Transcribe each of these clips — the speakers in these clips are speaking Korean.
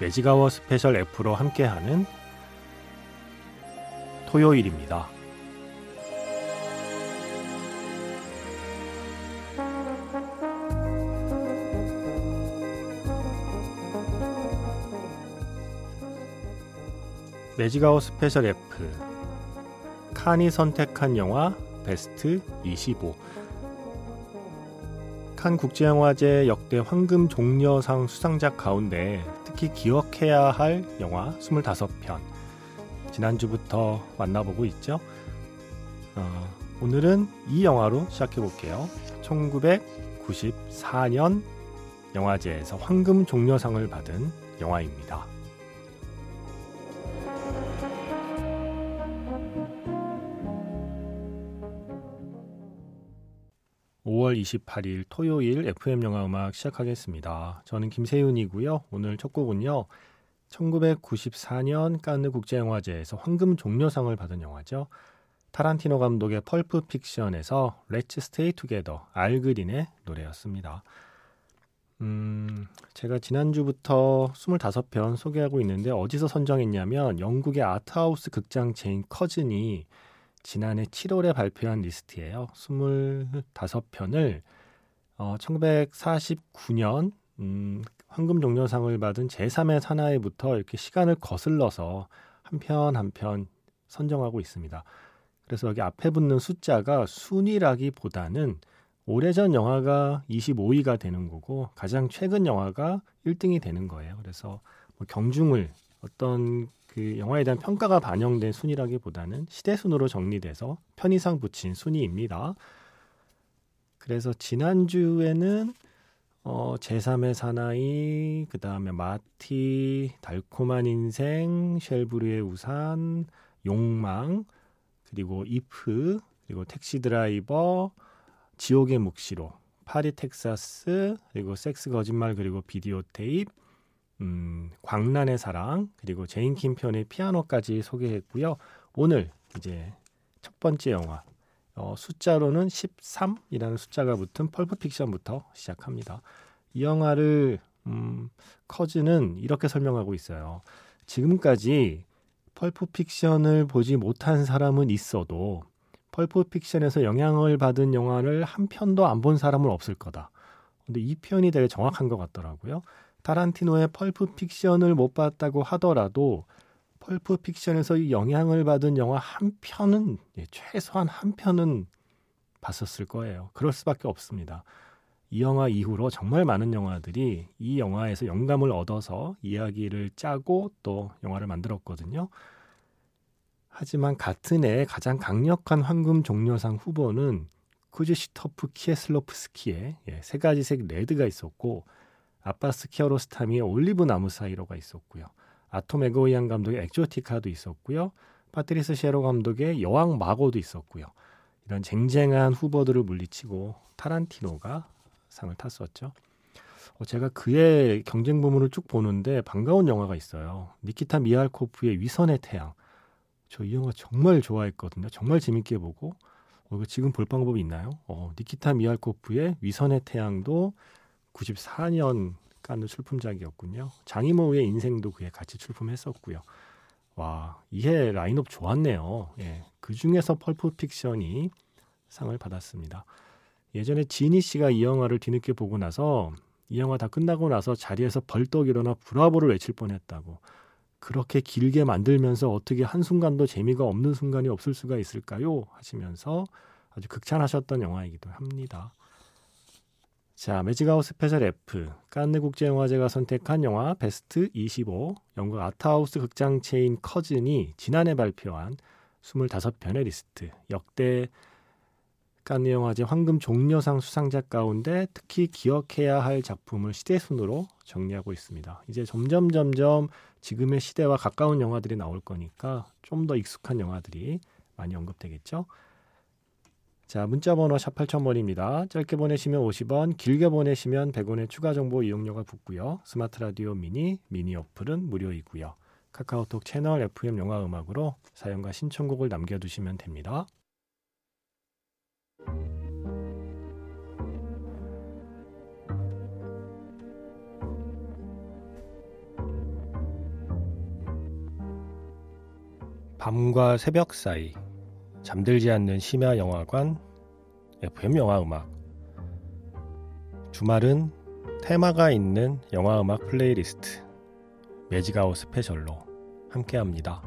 매직아워 스페셜 F로 함께하는 토요일입니다. 매직아워 스페셜 F 칸이 선택한 영화 베스트 25 칸 국제영화제 역대 황금 종려상 수상작 가운데 특히 기억해야 할 영화 25편 지난주부터 만나보고 있죠. 어, 오늘은 이 영화로 시작해 볼게요. 1994년 영화제에서 황금 종려상을 받은 영화입니다. 5월 28일 토요일 FM 영화 음악 시작하겠습니다. 저는 김세윤이고요. 오늘 첫 곡은요. 1994년 칸느 국제영화제에서 황금 종려상을 받은 영화죠. 타란티노 감독의 펄프 픽션에서 Let's Stay Together 알 그린의 노래였습니다. 음, 제가 지난주부터 25편 소개하고 있는데 어디서 선정했냐면 영국의 arthouse 극장 체인 커즌이 지난해 7월에 발표한 리스트예요. 25편을 어, 1949년 음, 황금 종려상을 받은 제3의 사나이부터 이렇게 시간을 거슬러서 한 편 한 편 선정하고 있습니다. 그래서 여기 앞에 붙는 숫자가 순위라기보다는 오래전 영화가 25위가 되는 거고 가장 최근 영화가 1등이 되는 거예요. 그래서 뭐 경중을 어떤 그 영화에 대한 평가가 반영된 순위라기보다는 시대 순으로 정리돼서 편의상 붙인 순위입니다. 그래서 지난주에는 어, 제3의 사나이, 그 다음에 마티, 달콤한 인생, 쉘브르의 우산, 욕망, 그리고 이프, 그리고 택시 드라이버, 지옥의 묵시록, 파리 텍사스, 그리고 섹스 거짓말, 그리고 비디오 테이프, 음, 광란의 사랑 그리고 제인 캠피온의 피아노까지 소개했고요. 오늘 이제 첫 번째 영화 어, 숫자로는 13이라는 숫자가 붙은 펄프 픽션부터 시작합니다. 이 영화를 음, 커즌은 이렇게 설명하고 있어요. 지금까지 펄프 픽션을 보지 못한 사람은 있어도 펄프 픽션에서 영향을 받은 영화를 한 편도 안 본 사람은 없을 거다. 근데 이 표현이 되게 정확한 것 같더라고요. 타란티노의 펄프 픽션을 못 봤다고 하더라도 펄프 픽션에서 영향을 받은 영화 한 편은 예, 최소한 한 편은 봤었을 거예요. 그럴 수밖에 없습니다. 이 영화 이후로 정말 많은 영화들이 이 영화에서 영감을 얻어서 이야기를 짜고 또 영화를 만들었거든요. 하지만 같은 해 가장 강력한 황금 종려상 후보는 크지슈토프 키에슬로프스키의 예, 세 가지 색 레드가 있었고 아바스 키아로스타미의 올리브 나무 사이로가 있었고요. 아톰 에고이안 감독의 엑조티카도 있었고요. 파트리스 셰로 감독의 여왕 마고도 있었고요. 이런 쟁쟁한 후보들을 물리치고 타란티노가 상을 탔었죠. 어, 제가 그 해 경쟁 부문을 쭉 보는데 반가운 영화가 있어요. 니키타 미할코프의 위선의 태양. 저 이 영화 정말 좋아했거든요. 정말 재밌게 보고 어, 이거 지금 볼 방법이 있나요? 어, 니키타 미알코프의 위선의 태양도 94년 깐느 출품작이었군요. 장이모의 인생도 그에 같이 출품했었고요. 와, 이해 라인업 좋았네요. 예. 그 중에서 펄프 픽션이 상을 받았습니다. 예전에 지니 씨가 이 영화를 뒤늦게 보고 나서 이 영화 다 끝나고 나서 자리에서 벌떡 일어나 브라보를 외칠 뻔했다고. 그렇게 길게 만들면서 어떻게 한순간도 재미가 없는 순간이 없을 수가 있을까요? 하시면서 아주 극찬하셨던 영화이기도 합니다. 자, Magic Hour Special F, 깐느 국제영화제가 선택한 영화 베스트 25, 영국 arthouse 극장 체인 커즌이 지난해 발표한 25편의 리스트, 역대 칸느 영화제 황금 종려상 수상작 가운데 특히 기억해야 할 작품을 시대 순으로 정리하고 있습니다. 이제 점점 점점 지금의 시대와 가까운 영화들이 나올 거니까 좀 더 익숙한 영화들이 많이 언급되겠죠. 자, 문자 번호 샵 8000번입니다. 짧게 보내시면 50원, 길게 보내시면 100원의 추가 정보 이용료가 붙고요. 스마트 라디오 미니, 미니 어플은 무료이고요. 카카오톡 채널 FM 영화 음악으로 사연과 신청곡을 남겨두시면 됩니다. 밤과 새벽 사이 잠들지 않는 심야 영화관 FM 영화 음악 주말은 테마가 있는 영화 음악 플레이리스트 Magic Hour Special로 함께합니다.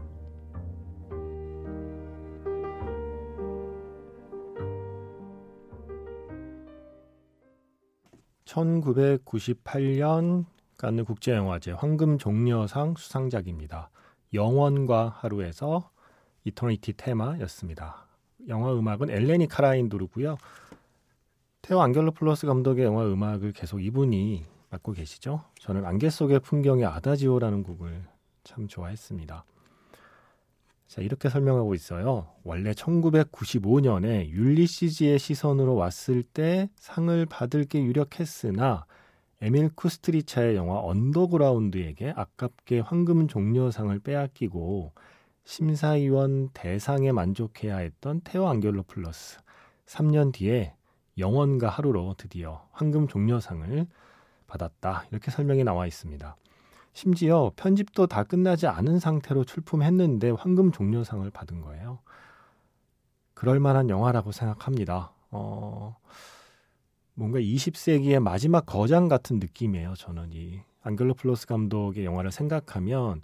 1998년 칸느 국제영화제 황금 종려상 수상작입니다. 영원과 하루에서 이터니티 테마였습니다. 영화 음악은 엘레니 카라인도르고요. 테오 안겔로플러스 감독의 영화 음악을 계속 이분이 맡고 계시죠. 저는 안개 속의 풍경의 아다지오라는 곡을 참 좋아했습니다. 자, 이렇게 설명하고 있어요. 원래 1995년에 율리시즈의 시선으로 왔을 때 상을 받을 게 유력했으나 에밀 쿠스트리차의 영화 언더그라운드에게 아깝게 황금 종려상을 빼앗기고 심사위원 대상에 만족해야 했던 테오 안겔로 플러스 3년 뒤에 영원과 하루로 드디어 황금 종려상을 받았다. 이렇게 설명이 나와 있습니다. 심지어 편집도 다 끝나지 않은 상태로 출품했는데 황금 종려상을 받은 거예요. 그럴 만한 영화라고 생각합니다. 어, 뭔가 20세기의 마지막 거장 같은 느낌이에요. 저는 이 안겔로 플러스 감독의 영화를 생각하면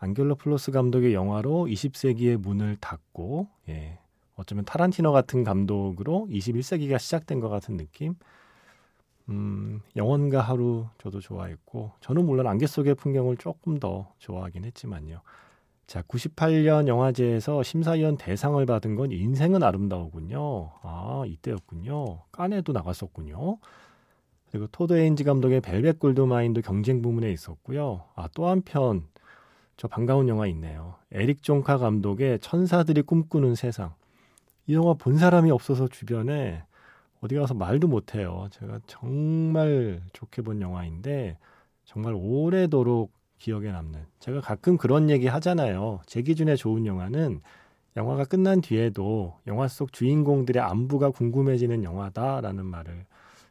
안겔로 플러스 감독의 영화로 20세기의 문을 닫고 예, 어쩌면 타란티노 같은 감독으로 21세기가 시작된 것 같은 느낌. 음, 영원과 하루 저도 좋아했고 저는 물론 안개 속의 풍경을 조금 더 좋아하긴 했지만요. 자, 98년 영화제에서 심사위원 대상을 받은 건 인생은 아름다우군요. 아, 이때였군요. 깐에도 나갔었군요. 그리고 토드 에인지 감독의 벨벳 골드 마인도 경쟁 부문에 있었고요. 아, 또 한편 저 반가운 영화 있네요. 에릭 종카 감독의 천사들이 꿈꾸는 세상. 이 영화 본 사람이 없어서 주변에 어디 가서 말도 못해요. 제가 정말 좋게 본 영화인데 정말 오래도록 기억에 남는. 제가 가끔 그런 얘기 하잖아요. 제 기준에 좋은 영화는 영화가 끝난 뒤에도 영화 속 주인공들의 안부가 궁금해지는 영화다라는 말을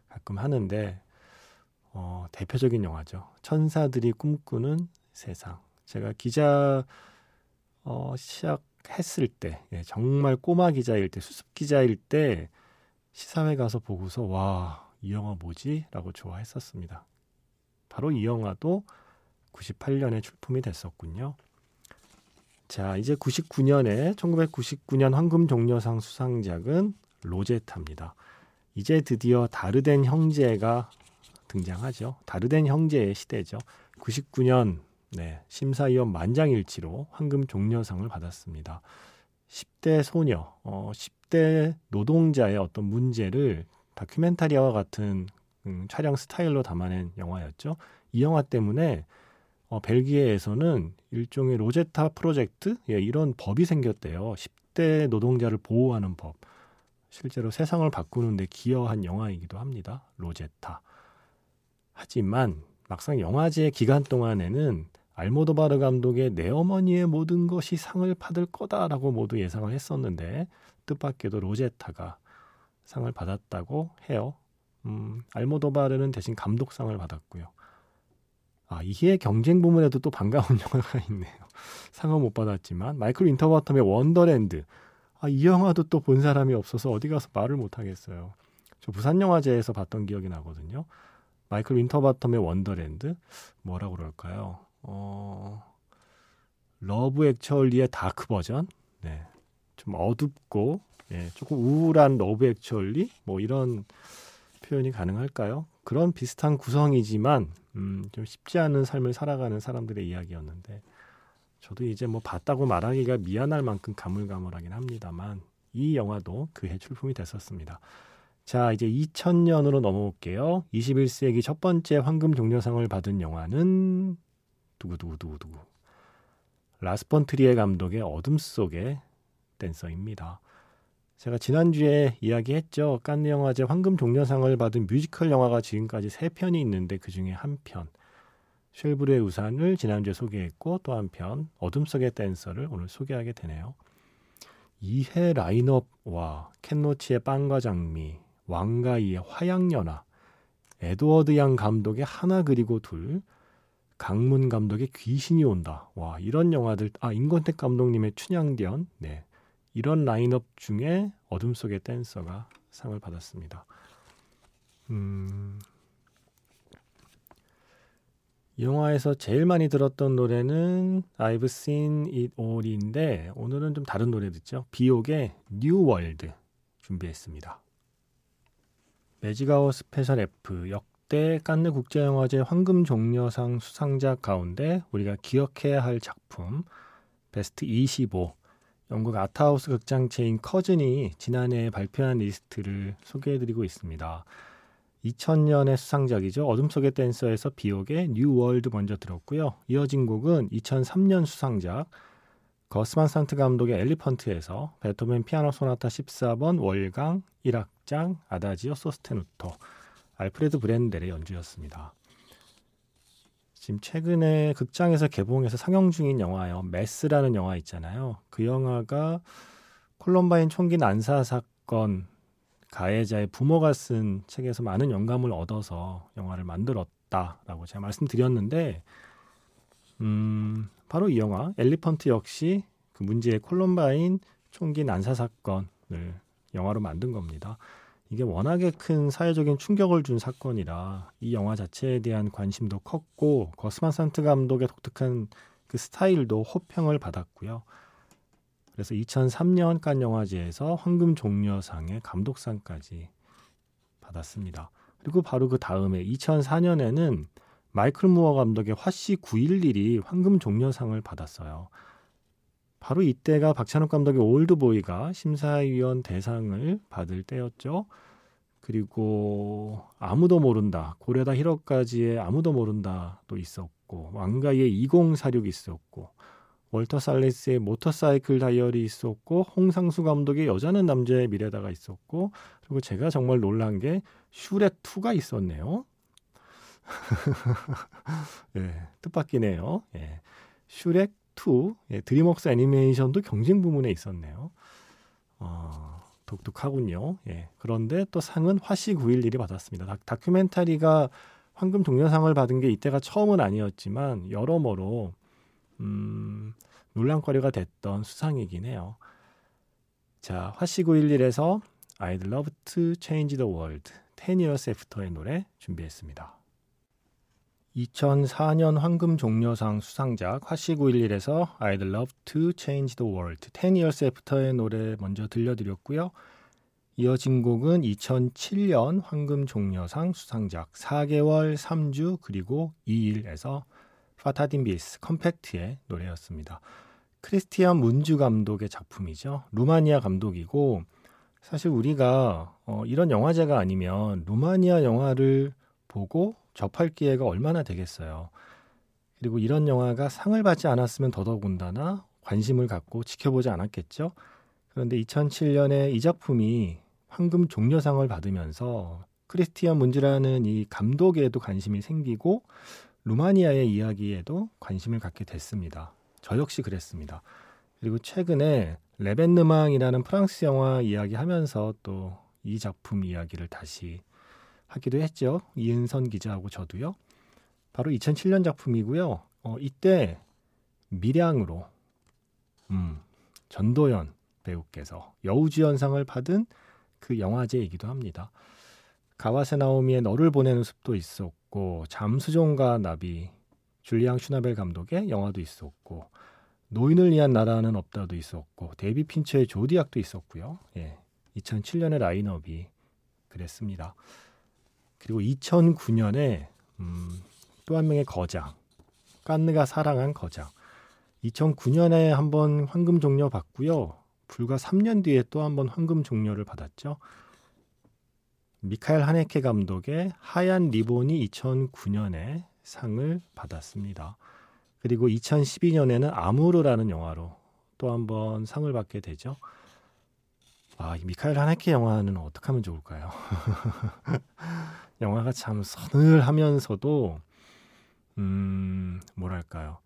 가끔 하는데 어, 대표적인 영화죠. 천사들이 꿈꾸는 세상. 제가 기자 어, 시작했을 때 예, 정말 꼬마 기자일 때 수습 기자일 때 시사회 가서 보고서 와, 이 영화 뭐지? 라고 좋아했었습니다. 바로 이 영화도 98년에 출품이 됐었군요. 자, 이제 99년에 1999년 황금 종려상 수상작은 로제타입니다. 이제 드디어 다르덴 형제가 등장하죠. 다르덴 형제의 시대죠. 99년 네, 심사위원 만장일치로 황금 종려상을 받았습니다. 10대 소녀, 어, 10대 노동자의 어떤 문제를 다큐멘터리와 같은 음, 촬영 스타일로 담아낸 영화였죠. 이 영화 때문에 어, 벨기에에서는 일종의 로제타 프로젝트 예, 이런 법이 생겼대요. 10대 노동자를 보호하는 법. 실제로 세상을 바꾸는데 기여한 영화이기도 합니다. 로제타. 하지만 막상 영화제 기간 동안에는 알모도바르 감독의 내 어머니의 모든 것이 상을 받을 거다라고 모두 예상을 했었는데 뜻밖에도 로제타가 상을 받았다고 해요. 음, 알모도바르는 대신 감독상을 받았고요. 아, 이해 경쟁 부문에도 또 반가운 영화가 있네요. 상은 못 받았지만 마이클 윈터바텀의 원더랜드. 아, 이 영화도 또 본 사람이 없어서 어디 가서 말을 못 하겠어요. 저 부산 영화제에서 봤던 기억이 나거든요. 마이클 윈터바텀의 원더랜드 뭐라고 그럴까요? 어, 러브 액츄얼리의 dark 버전. 네. 좀 어둡고 예, 조금 우울한 러브 액츄얼리 뭐 이런 표현이 가능할까요? 그런 비슷한 구성이지만 음, 좀 쉽지 않은 삶을 살아가는 사람들의 이야기였는데 저도 이제 뭐 봤다고 말하기가 미안할 만큼 가물가물하긴 합니다만 이 영화도 그해 출품이 됐었습니다. 자, 이제 2000년으로 넘어올게요. 21세기 첫 번째 황금 종려상을 받은 영화는 두구두구두구두구. 라스펀 트리에 감독의 어둠 속의 댄서입니다. 제가 지난주에 이야기했죠. 깐느 영화제 황금 종려상을 받은 뮤지컬 영화가 지금까지 3편이 있는데 그 중에 한 편. 쉘브르의 우산을 지난주에 소개했고 또 한 편 어둠 속의 댄서를 오늘 소개하게 되네요. 이해 라인업와 켄노치의 빵과 장미, 왕가이의 화양연화, 에드워드 양 감독의 하나 그리고 둘, 강문 감독의 귀신이 온다. 와 이런 영화들 아 임권택 감독님의 춘향전 네 이런 라인업 중에 어둠 속의 댄서가 상을 받았습니다. 음, 영화에서 제일 많이 들었던 노래는 I've Seen It All인데 오늘은 좀 다른 노래 듣죠. 비요크의 New World 준비했습니다. Magic Hour Special F 역대 깐느 국제영화제 황금 종려상 수상자 가운데 우리가 기억해야 할 작품 베스트 25 영국 arthouse 극장 체인 커즌이 지난해 발표한 리스트를 소개해드리고 있습니다. 2000년의 수상작이죠. 어둠 속의 댄서에서 비요크의 New World 먼저 들었고요. 이어진 곡은 2003년 수상작 구스 반 산트 감독의 엘리펀트에서 베토벤 피아노 소나타 14번 월강 1악장 아다지오 소스테누토 알프레드 브렌델의 연주였습니다. 지금 최근에 극장에서 개봉해서 상영 중인 영화요. 매스라는 영화 있잖아요. 그 영화가 콜럼바인 총기 난사 사건 가해자의 부모가 쓴 책에서 많은 영감을 얻어서 영화를 만들었다라고 제가 말씀드렸는데 음, 바로 이 영화 엘리펀트 역시 그 문제의 콜럼바인 총기 난사 사건을 영화로 만든 겁니다. 이게 워낙에 큰 사회적인 충격을 준 사건이라 이 영화 자체에 대한 관심도 컸고 거스만 산트 감독의 독특한 그 스타일도 호평을 받았고요. 그래서 2003년 칸 영화제에서 황금 종려상의 감독상까지 받았습니다. 그리고 바로 그 다음에 2004년에는 마이클 무어 감독의 화씨 911이 황금 종려상을 받았어요. 바로 이때가 박찬욱 감독의 올드보이가 심사위원 대상을 받을 때였죠. 그리고 아무도 모른다. 고레다 히로까지의 아무도 모른다도 있었고 왕가의 2046 있었고 월터 살레스의 모터사이클 다이어리 있었고 홍상수 감독의 여자는 남자의 미래다가 있었고 그리고 제가 정말 놀란 게 슈렉 2가 있었네요. 예, 뜻밖이네요. 예. 슈렉 2, 예, 드림웍스 애니메이션도 경쟁 부문에 있었네요. 어, 독특하군요. 예. 그런데 또 상은 화씨 911이 받았습니다. 다, 큐멘터리가 황금 종려상을 받은 게 이때가 처음은 아니었지만 여러모로 음, 논란거리가 됐던 수상이긴 해요. 자, 화씨 911에서 I'd love to change the world 10 years after의 노래 준비했습니다. 2004년 황금 종려상 수상작 화씨 911에서 I'd love to change the world 10 years after의 노래 먼저 들려드렸고요. 이어진 곡은 2007년 황금 종려상 수상작 4개월 3주 그리고 2일에서 파타딘 비스 컴팩트의 노래였습니다. 크리스티안 문주 감독의 작품이죠. 루마니아 감독이고 사실 우리가 어, 이런 영화제가 아니면 루마니아 영화를 보고 접할 기회가 얼마나 되겠어요. 그리고 이런 영화가 상을 받지 않았으면 더더군다나 관심을 갖고 지켜보지 않았겠죠. 그런데 2007년에 이 작품이 황금 종려상을 받으면서 크리스티안 문즈라는 이 감독에도 관심이 생기고 루마니아의 이야기에도 관심을 갖게 됐습니다. 저 역시 그랬습니다. 그리고 최근에 레벤느망이라는 프랑스 영화 이야기하면서 또 이 작품 이야기를 다시 하기도 했죠. 이은선 기자하고 저도요. 바로 2007년 작품이고요. 어, 이때 밀양으로 음, 전도연 배우께서 여우주연상을 받은 그 영화제이기도 합니다. 가와세 나오미의 너를 보내는 숲도 있었고 잠수종과 나비 줄리앙 슈나벨 감독의 영화도 있었고 노인을 위한 나라는 없다도 있었고 데이빗 핀처의 조디악도 있었고요. 예. 2007년의 라인업이 그랬습니다. 그리고 2009년에 음, 또 한 명의 거장, 깐느가 사랑한 거장. 2009년에 한번 황금 종려 받고요. 불과 3년 뒤에 또 한 번 황금 종려를 받았죠. 미카엘 하네케 감독의 하얀 리본이 2009년에 상을 받았습니다. 그리고 2012년에는 아무르라는 영화로 또 한 번 상을 받게 되죠. 아, 이 미카엘 하네케 영화는 어떻게 하면 좋을까요? 영화가 참 서늘하면서도 음, 뭐랄까요.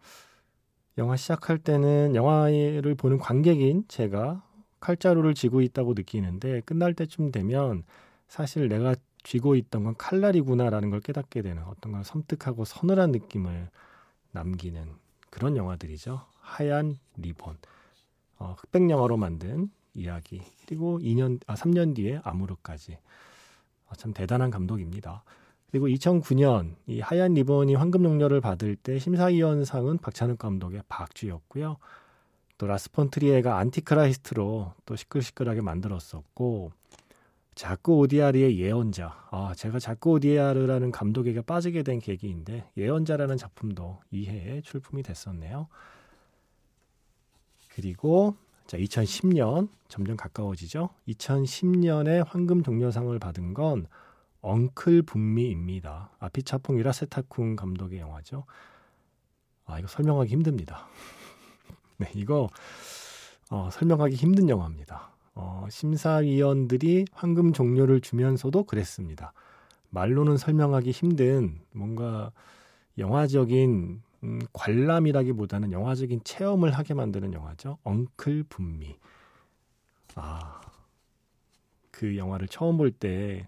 영화 시작할 때는 영화를 보는 관객인 제가 칼자루를 쥐고 있다고 느끼는데 끝날 때쯤 되면 사실 내가 쥐고 있던 건 칼날이구나라는 걸 깨닫게 되는 어떤 걸 섬뜩하고 서늘한 느낌을 남기는 그런 영화들이죠. 하얀 리본. 어, 흑백 영화로 만든 이야기. 그리고 2년 아 3년 뒤에 아무르까지. 어, 참 대단한 감독입니다. 그리고 2009년 이 하얀 리본이 황금 용려를 받을 때 심사위원상은 박찬욱 감독의 박쥐였고요. 또 라스폰트리에가 안티크라이스트로 또 시끌시끌하게 만들었었고 자크 오디아르의 예언자. 아, 제가 자크 오디아르라는 감독에게 빠지게 된 계기인데 예언자라는 작품도 이 해에 출품이 됐었네요. 그리고 자, 2010년 점점 가까워지죠. 2010년에 황금 종려상을 받은 건 엉클 분미입니다. 아피차풍 이라세타쿵 감독의 영화죠. 아 이거 설명하기 힘듭니다. 네 이거 어, 설명하기 힘든 영화입니다. 어, 심사위원들이 황금 종료를 주면서도 그랬습니다. 말로는 설명하기 힘든 뭔가 영화적인 음, 관람이라기보다는 영화적인 체험을 하게 만드는 영화죠. 엉클 분미. 아, 그 영화를 처음 볼 때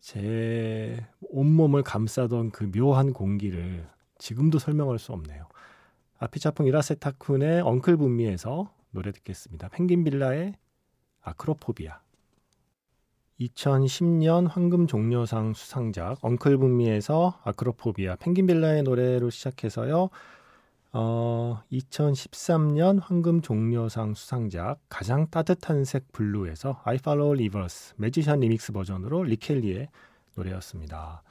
제 온몸을 감싸던 그 묘한 공기를 지금도 설명할 수 없네요. 아피차풍 이라세타쿤의 엉클 분미에서 노래 듣겠습니다. 펭귄 빌라의 Acrophobia. 2010년 황금 종려상 수상작 엉클 분미에서 Acrophobia 펭귄 빌라의 노래로 시작해서요. 어, 2013년 황금 종려상 수상작 가장 따뜻한 색 블루에서 I Follow Rivers Magician Remix 버전으로 리케 리의 노래였습니다.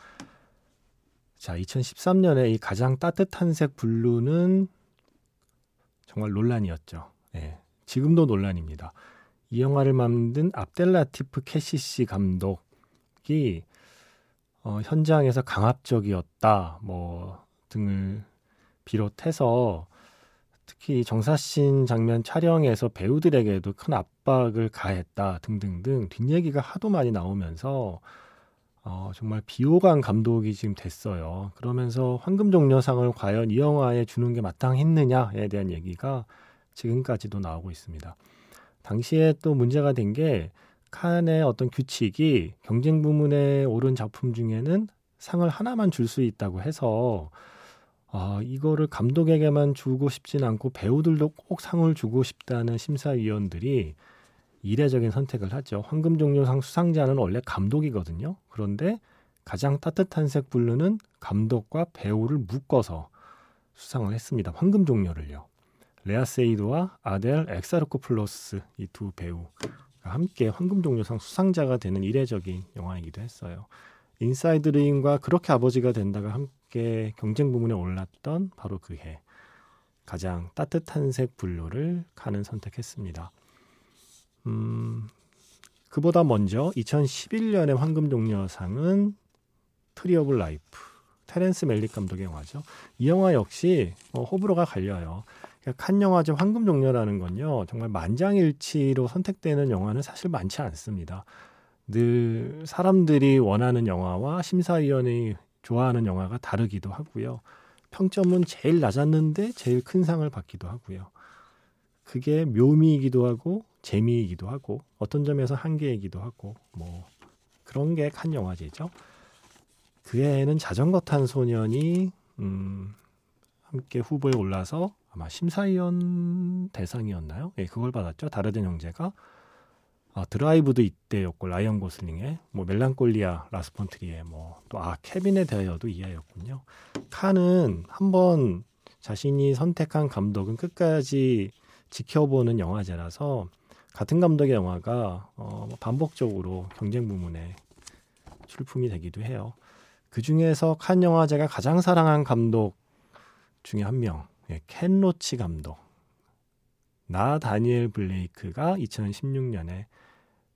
자, 2013년에 이 가장 따뜻한 색 블루는 정말 논란이었죠. 예, 지금도 논란입니다. 이 영화를 만든 압델라티프 케시시 감독이 어, 현장에서 강압적이었다, 뭐 등을 비롯해서 특히 정사신 장면 촬영에서 배우들에게도 큰 압박을 가했다 등등등 뒷얘기가 하도 많이 나오면서 어, 정말 비호감 감독이 지금 됐어요. 그러면서 황금종려상을 과연 이 영화에 주는 게 마땅했느냐에 대한 얘기가 지금까지도 나오고 있습니다. 당시에 또 문제가 된 게 칸의 어떤 규칙이 경쟁 부문에 오른 작품 중에는 상을 하나만 줄 수 있다고 해서 아, 이거를 감독에게만 주고 싶진 않고 배우들도 꼭 상을 주고 싶다는 심사위원들이 이례적인 선택을 하죠. 황금종려상 수상자는 원래 감독이거든요. 그런데 가장 따뜻한 색 블루는 감독과 배우를 묶어서 수상을 했습니다. 황금종려를요. 레아 세이두와 아델 엑사르코플로스 이 두 배우가 함께 황금종려상 수상자가 되는 이례적인 영화이기도 했어요. 인사이드 르윈과 그렇게 아버지가 된다가 함께 경쟁 부문에 올랐던 바로 그 해. 가장 따뜻한 색 블루를 칸은 선택했습니다. 음, 그보다 먼저 2011년의 황금종려상은 트리 오브 라이프, 테렌스 맬릭 감독의 영화죠. 이 영화 역시 어, 호불호가 갈려요. 칸 영화제 황금 종려라는 건요, 정말 만장일치로 선택되는 영화는 사실 많지 않습니다. 늘 사람들이 원하는 영화와 심사위원이 좋아하는 영화가 다르기도 하고요. 평점은 제일 낮았는데 제일 큰 상을 받기도 하고요. 그게 묘미이기도 하고 재미이기도 하고 어떤 점에서 한계이기도 하고 뭐 그런 게 칸 영화제죠. 그 해에는 자전거 탄 소년이 음, 함께 후보에 올라서 아마 심사위원 대상이었나요? 예, 그걸 받았죠. 다르덴 형제가 아, 드라이브도 이때였고 라이언 고슬링의 뭐 멜랑콜리아 라스폰트리에 뭐 또 아 케빈에 대하여도 이 해였군요. 칸은 한번 자신이 선택한 감독은 끝까지 지켜보는 영화제라서 같은 감독의 영화가 어, 뭐 반복적으로 경쟁 부문에 출품이 되기도 해요. 그 중에서 칸 영화제가 가장 사랑한 감독 중에 한 명, 예, 켄 로치 감독. 나 다니엘 블레이크가 2016년에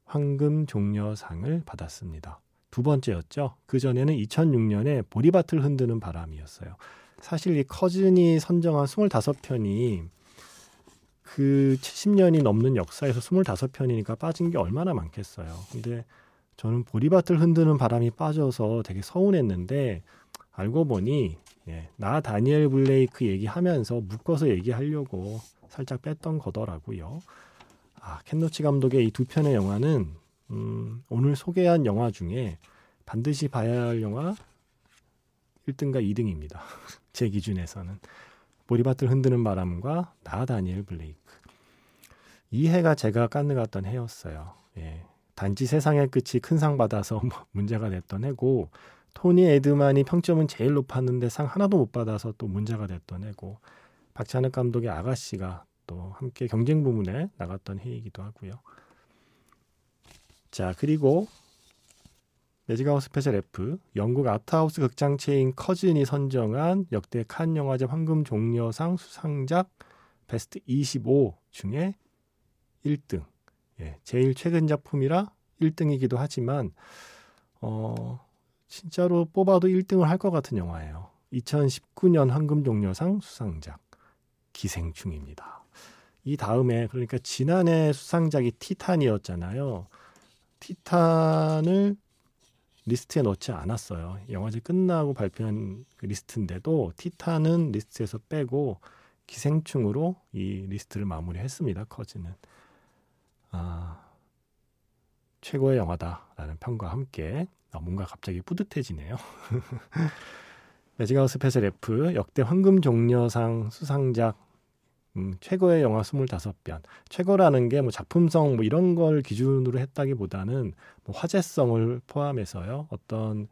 황금 종려상을 받았습니다. 두 번째였죠. 그 전에는 2006년에 보리밭을 흔드는 바람이었어요. 사실 이 커즌이 선정한 25편이 그 70년이 넘는 역사에서 25편이니까 빠진 게 얼마나 많겠어요. 근데 저는 보리밭을 흔드는 바람이 빠져서 되게 서운했는데 알고 보니 예, 나 다니엘 블레이크 얘기하면서 묶어서 얘기하려고 살짝 뺐던 거더라고요. 아, 켄노치 감독의 이 두 편의 영화는 음, 오늘 소개한 영화 중에 반드시 봐야 할 영화 1등과 2등입니다. 제 기준에서는. 보리밭을 흔드는 바람과 나 다니엘 블레이크. 이 해가 제가 깐느갔던 해였어요. 예. 단지 세상의 끝이 큰 상 받아서 뭐 문제가 됐던 해고 토니 에드만이 평점은 제일 높았는데 상 하나도 못 받아서 또 문제가 됐던 해고 박찬욱 감독의 아가씨가 또 함께 경쟁 부문에 나갔던 해이기도 하고요. 자 그리고 Magic Hour Special F 영국 art house 극장체인 커즌이 선정한 역대 칸 영화제 황금 종려상 수상작 베스트 25 중에 1등. 예, 제일 최근 작품이라 1등이기도 하지만 어 진짜로 뽑아도 1등을 할 것 같은 영화예요. 2019년 황금 종려상 수상작 기생충입니다. 이 다음에 그러니까 지난해 수상작이 티탄이었잖아요. 티탄을 리스트에 넣지 않았어요. 영화제 끝나고 발표한 그 리스트인데도 티탄은 리스트에서 빼고 기생충으로 이 리스트를 마무리했습니다. 커즌은 아, 최고의 영화다라는 평과 함께 아, 뭔가 갑자기 뿌듯해지네요. Magic Hour Special F 역대 황금 종려상 수상작 음, 최고의 영화 25편. 최고라는 게 뭐 작품성 뭐 이런 걸 기준으로 했다기보다는 뭐 화제성을 포함해서요. 어떤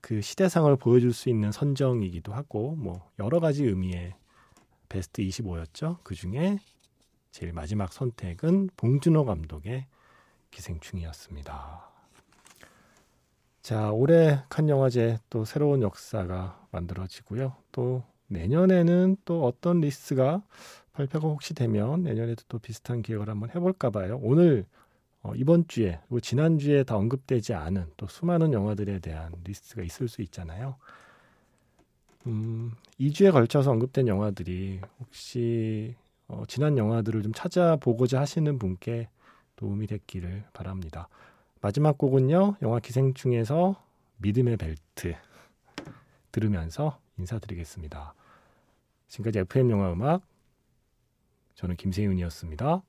그 시대상을 보여줄 수 있는 선정이기도 하고 뭐 여러 가지 의미의 베스트 25였죠. 그 중에 제일 마지막 선택은 봉준호 감독의 기생충이었습니다. 자, 올해 칸 영화제 또 새로운 역사가 만들어지고요. 또 내년에는 또 어떤 리스트가 발표가 혹시 되면 내년에도 또 비슷한 기획을 한번 해볼까 봐요. 오늘 어, 이번 주에 그리고 지난 주에 다 언급되지 않은 또 수많은 영화들에 대한 리스트가 있을 수 있잖아요. 음, 2주에 걸쳐서 언급된 영화들이 혹시 어, 지난 영화들을 좀 찾아보고자 하시는 분께 도움이 됐기를 바랍니다. 마지막 곡은요, 영화 기생충에서 믿음의 벨트 들으면서 인사드리겠습니다. 지금까지 FM 영화 음악 저는 김세윤이었습니다.